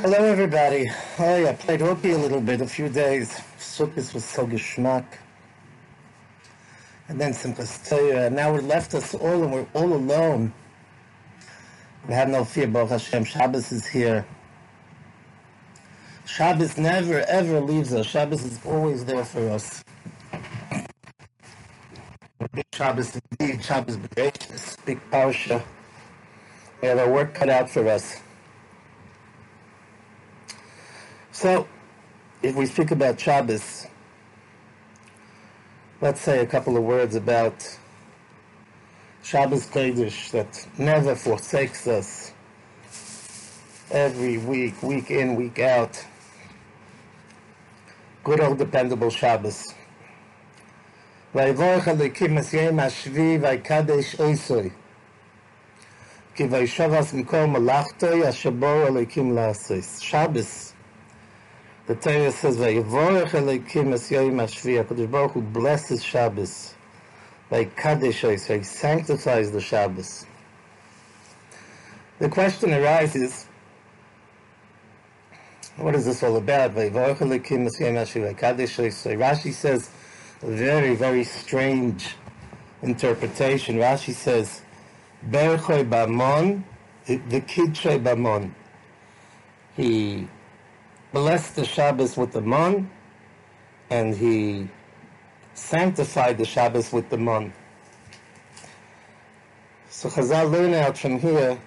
Hello, everybody. Hey, I played Opie a little bit, a few days. Sukkot was so geschmack. And then Simchas Torah. And now we're left us all, and we're all alone. We have no fear, Baruch Hashem. Shabbos is here. Shabbos never, ever leaves us. Shabbos is always there for us. Big Shabbos indeed. Shabbos Bereishis. Big Parsha. We have our work cut out for us. So, if we speak about Shabbos, let's say a couple of words about Shabbos Kodesh that never forsakes us every week, week in, week out. Good old dependable Shabbos. ויבורך אלוקים את יום השביעי ויקדש עשוי. כי וישובס מכל מלאכתו אשר בו אלוקים לעשוס. Shabbos the Torah says, "Vayivorech Elokim es Yom Hashvi." Hakadosh Baruch Hu blesses Shabbos. Vayikadesh He sanctifies the Shabbos. The question arises: What is this all about? Vayivorech Elokim es Yom Hashvi. Vayikadesh Rashi says a very, very strange interpretation. Rashi says, "Berchoy Bamon, the Kidshei Bamon." He blessed the Shabbos with the Mon, and he sanctified the Shabbos with the Mon. So Chazal learn out from here,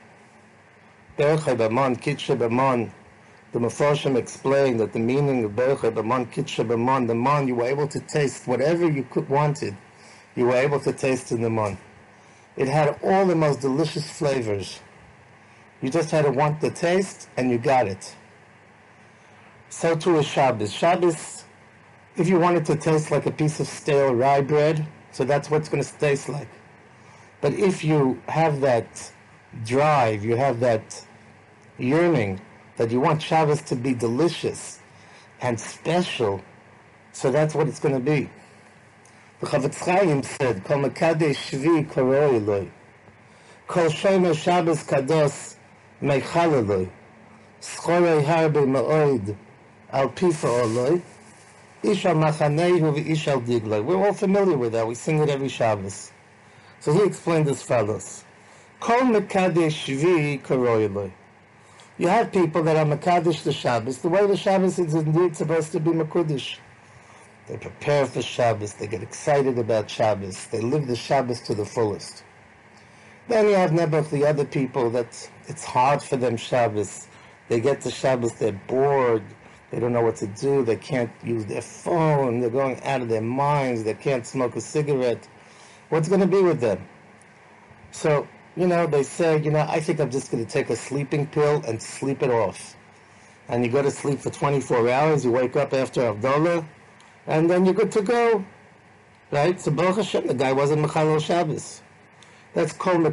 Berchai B'mon, Kitche B'mon, the Meforshim explained that the meaning of Berchai B'mon, Kitche b'man, the man, you were able to taste whatever you could wanted, you were able to taste in the Mon. It had all the most delicious flavors. You just had to want the taste, and you got it so too is Shabbos. Shabbos, if you want it to taste like a piece of stale rye bread, so that's what it's going to taste like. But if you have that drive, you have that yearning that you want Shabbos to be delicious and special, so that's what it's going to be. The Chofetz Chaim said, Kol mekadesh shvi koroi eloi, Kol shomer Shabbos kados meichal eloi, Schorei harbe ma'oid, al pifa oloi, ish al machanehu v'ish digloi. We're all familiar with that. We sing it every Shabbos. So he explained as follows. Kol mekadesh shvi karoiloi. You have people that are mekadesh the Shabbos, the way the Shabbos is indeed supposed to be mekudesh. They prepare for Shabbos, they get excited about Shabbos, they live the Shabbos to the fullest. Then you have Nebuch, the other people that it's hard for them Shabbos. They get to Shabbos, they're bored, they don't know what to do. They can't use their phone. They're going out of their minds. They can't smoke a cigarette. What's going to be with them? So, you know, they say, you know, I think I'm just going to take a sleeping pill and sleep it off. And you go to sleep for 24 hours. You wake up after Havdalah, and then you're good to go. Right? So, Baruch Hashem, the guy wasn't Mechalel Shabbos. That's called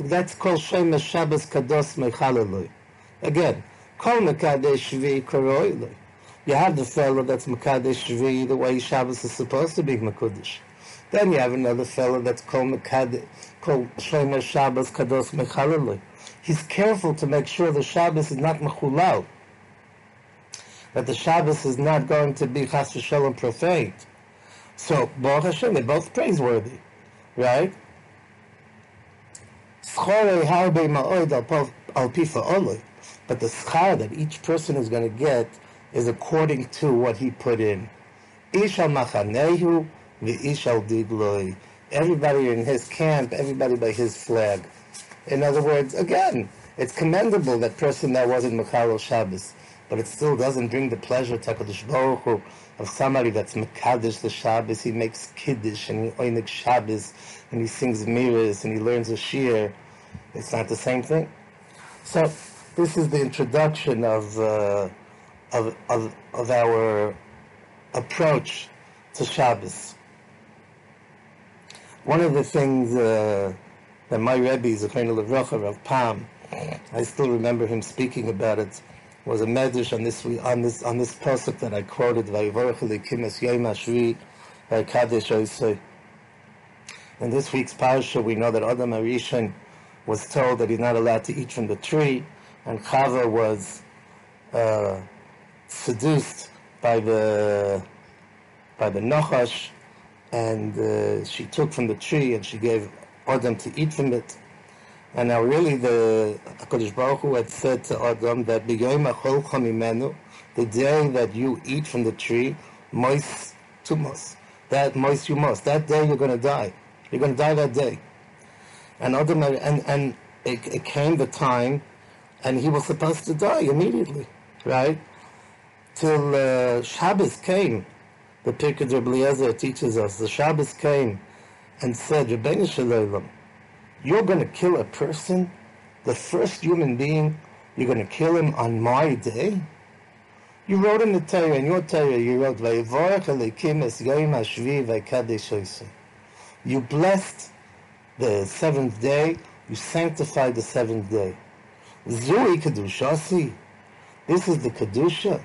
that's called Shem Shabbos Kados Mechaleloi. Again, Kol Mekadesh Shvi. You have the fellow that's Mekadesh Shvi, the way Shabbos is supposed to be Mekudesh. Then you have another fellow that's called Mekadesh, called Shomer Shabbos Kados Mechalalu. He's careful to make sure the Shabbos is not Mechulal. That the Shabbos is not going to be Chas V'Shalom profaned. So, Baruch Hashem, they're both praiseworthy. Right? Schorei al. But the schar that each person is going to get is according to what he put in. Ishal machanehu v'ishal digloi. Everybody in his camp, everybody by his flag. In other words, again, it's commendable that person that wasn't Mechal Shabbos, but it still doesn't bring the pleasure to HaKadosh Baruch Hu of somebody that's Mekadosh the Shabbos. He makes Kiddush and he oinik Shabbos and he sings zmiros and he learns a shir. It's not the same thing. So this is the introduction of, uh, of, of, of, our approach to Shabbos. One of the things uh, that my Rebbe, Zechariah Levracha, of Pam, I still remember him speaking about it, was a medrash on this on this on this pasuk that I quoted, "Vayivorach Elikim Yom Ashri Kadesh In this week's parsha, we know that Adam Arishon was told that he's not allowed to eat from the tree, and Chava was uh, seduced by the by the Nachash, and uh, she took from the tree and she gave Adam to eat from it. And now really the HaKadosh Baruch Hu had said to Adam that the day that you eat from the tree, mois tumos, that mois you must, that day you're going to die. You're going to die that day. And Adam, and, and it, it came the time, and he was supposed to die immediately, right? Till uh, Shabbos came, the Pirkei Eliezer teaches us, the Shabbos came and said, you're going to kill a person, the first human being, you're going to kill him on my day? You wrote in the Torah, in your Torah, you wrote, You blessed the seventh day, you sanctified the seventh day. Zui Kedushasi, this is the Kedusha.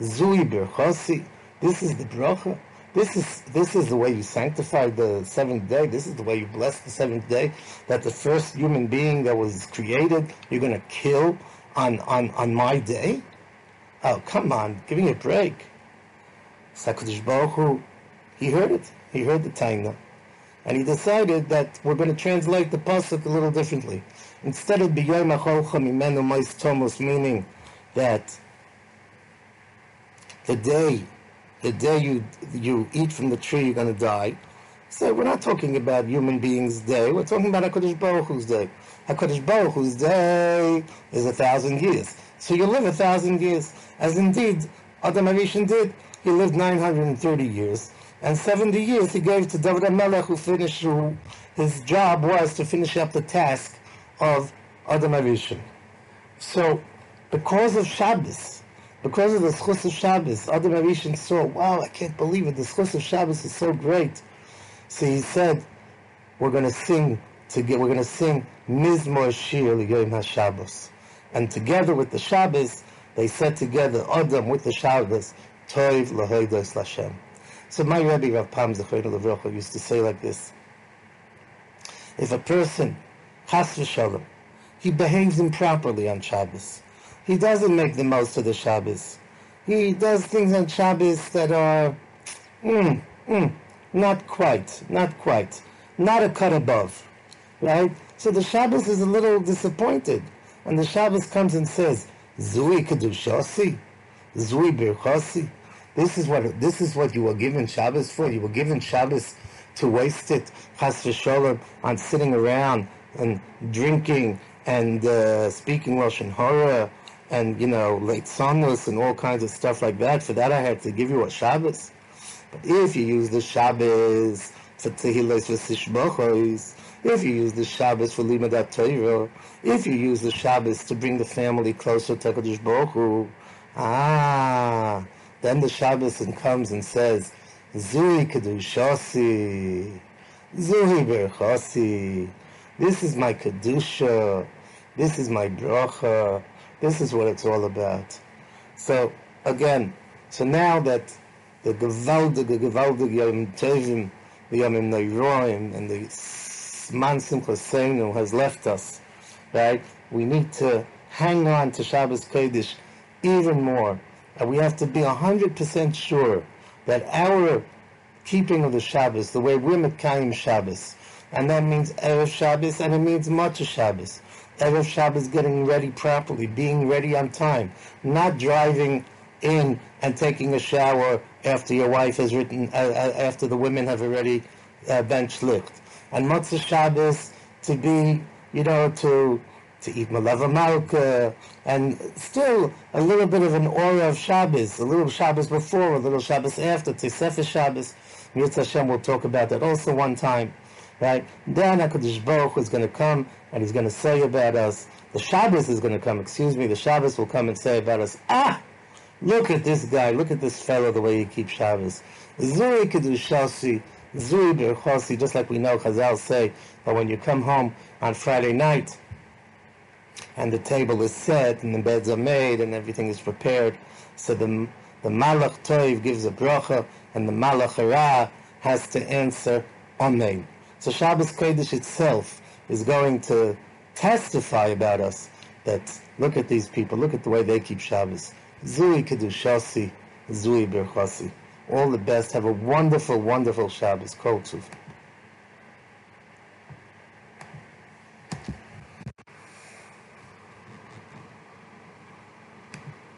Zui Berchasi, this is the bracha. This is this is the way you sanctify the seventh day. This is the way you bless the seventh day. That the first human being that was created, you're going to kill on on on my day. Oh, come on, give me a break. Sakadosh Baruch Hu, he heard it. He heard the Taina. And he decided that we're going to translate the pasuk a little differently. Instead of b'yoyim acholcha mimenu mois tomos, meaning that the day the day you you eat from the tree, you're going to die. So we're not talking about human beings' day. We're talking about Hakadosh Baruch Hu's day. Hakadosh Baruch Hu's day is a thousand years. So you live a thousand years, as indeed Adam Arishan did. He lived 930 years, and 70 years he gave to David HaMelech, who finished who his job was to finish up the task of Adam Arishan. So, because of Shabbos, because of the Schus of Shabbos, Adam saw, wow, I can't believe it, the Schus of Shabbos is so great. So he said, we're going to sing, to get, we're going to sing Mizmor Shir L'Yom HaShabbos. And together with the Shabbos, they said together, Adam with the Shabbos, Toiv L'Hoidos L'Hashem. So my Rebbe Rav Pam Zechrein Levrocha used to say like this, if a person, Chas v'shalom, he behaves improperly on Shabbos, he doesn't make the most of the Shabbos. He does things on Shabbos that are, mm, mm, not quite, not quite, not a cut above, right? So the Shabbos is a little disappointed, and the Shabbos comes and says, "Zui kedushasi, zui birchasi." This is what this is what you were given Shabbos for. You were given Shabbos to waste it, chas v'sholem, on sitting around and drinking and uh, speaking lashon hara and you know leitzanus and all kinds of stuff like that. For that, I had to give you a Shabbos. But if you use the Shabbos for Tehillos v'Sishbochos, if you use the Shabbos for Limadat Torah, if you use the Shabbos to bring the family closer to Hakadosh Baruch Hu, ah, then the Shabbos comes and says, Zui Kedushasi, Zui Berchasi, this is my Kedusha, this is my bracha, this is what it's all about. So again, so now that the gewaltige, gewaltige Yom Tovim, the Yom Neiroim, and the Man Simcha has left us, right? We need to hang on to Shabbos Kodesh even more. And we have to be 100% sure that our keeping of the Shabbos, the way we're Mekayim Shabbos, and that means Erev Shabbos, and it means Motzei Shabbos. Erev Shabbos getting ready properly, being ready on time, not driving in and taking a shower after your wife has written, uh, uh, after the women have already uh, bench licked. And Motzei Shabbos to be, you know, to to eat melava malka, and still a little bit of an aura of Shabbos, a little Shabbos before, a little Shabbos after, Sefer Shabbos. Mirza Hashem will talk about that also one time right? Then HaKadosh Baruch Hu is going to come and he's going to say about us, the Shabbos is going to come, excuse me, the Shabbos will come and say about us, ah, look at this guy, look at this fellow, the way he keeps Shabbos. Zuri Kedushasi, Zuri Berchosi, just like we know Chazal say, but when you come home on Friday night, and the table is set, and the beds are made, and everything is prepared, so the, the Malach Toiv gives a bracha, and the Malach Hara has to answer Amen. So Shabbos Kodesh itself is going to testify about us that look at these people, look at the way they keep Shabbos. Zui Kedushasi, Zui Birchasi. All the best. Have a wonderful, wonderful Shabbos. Kol Tov.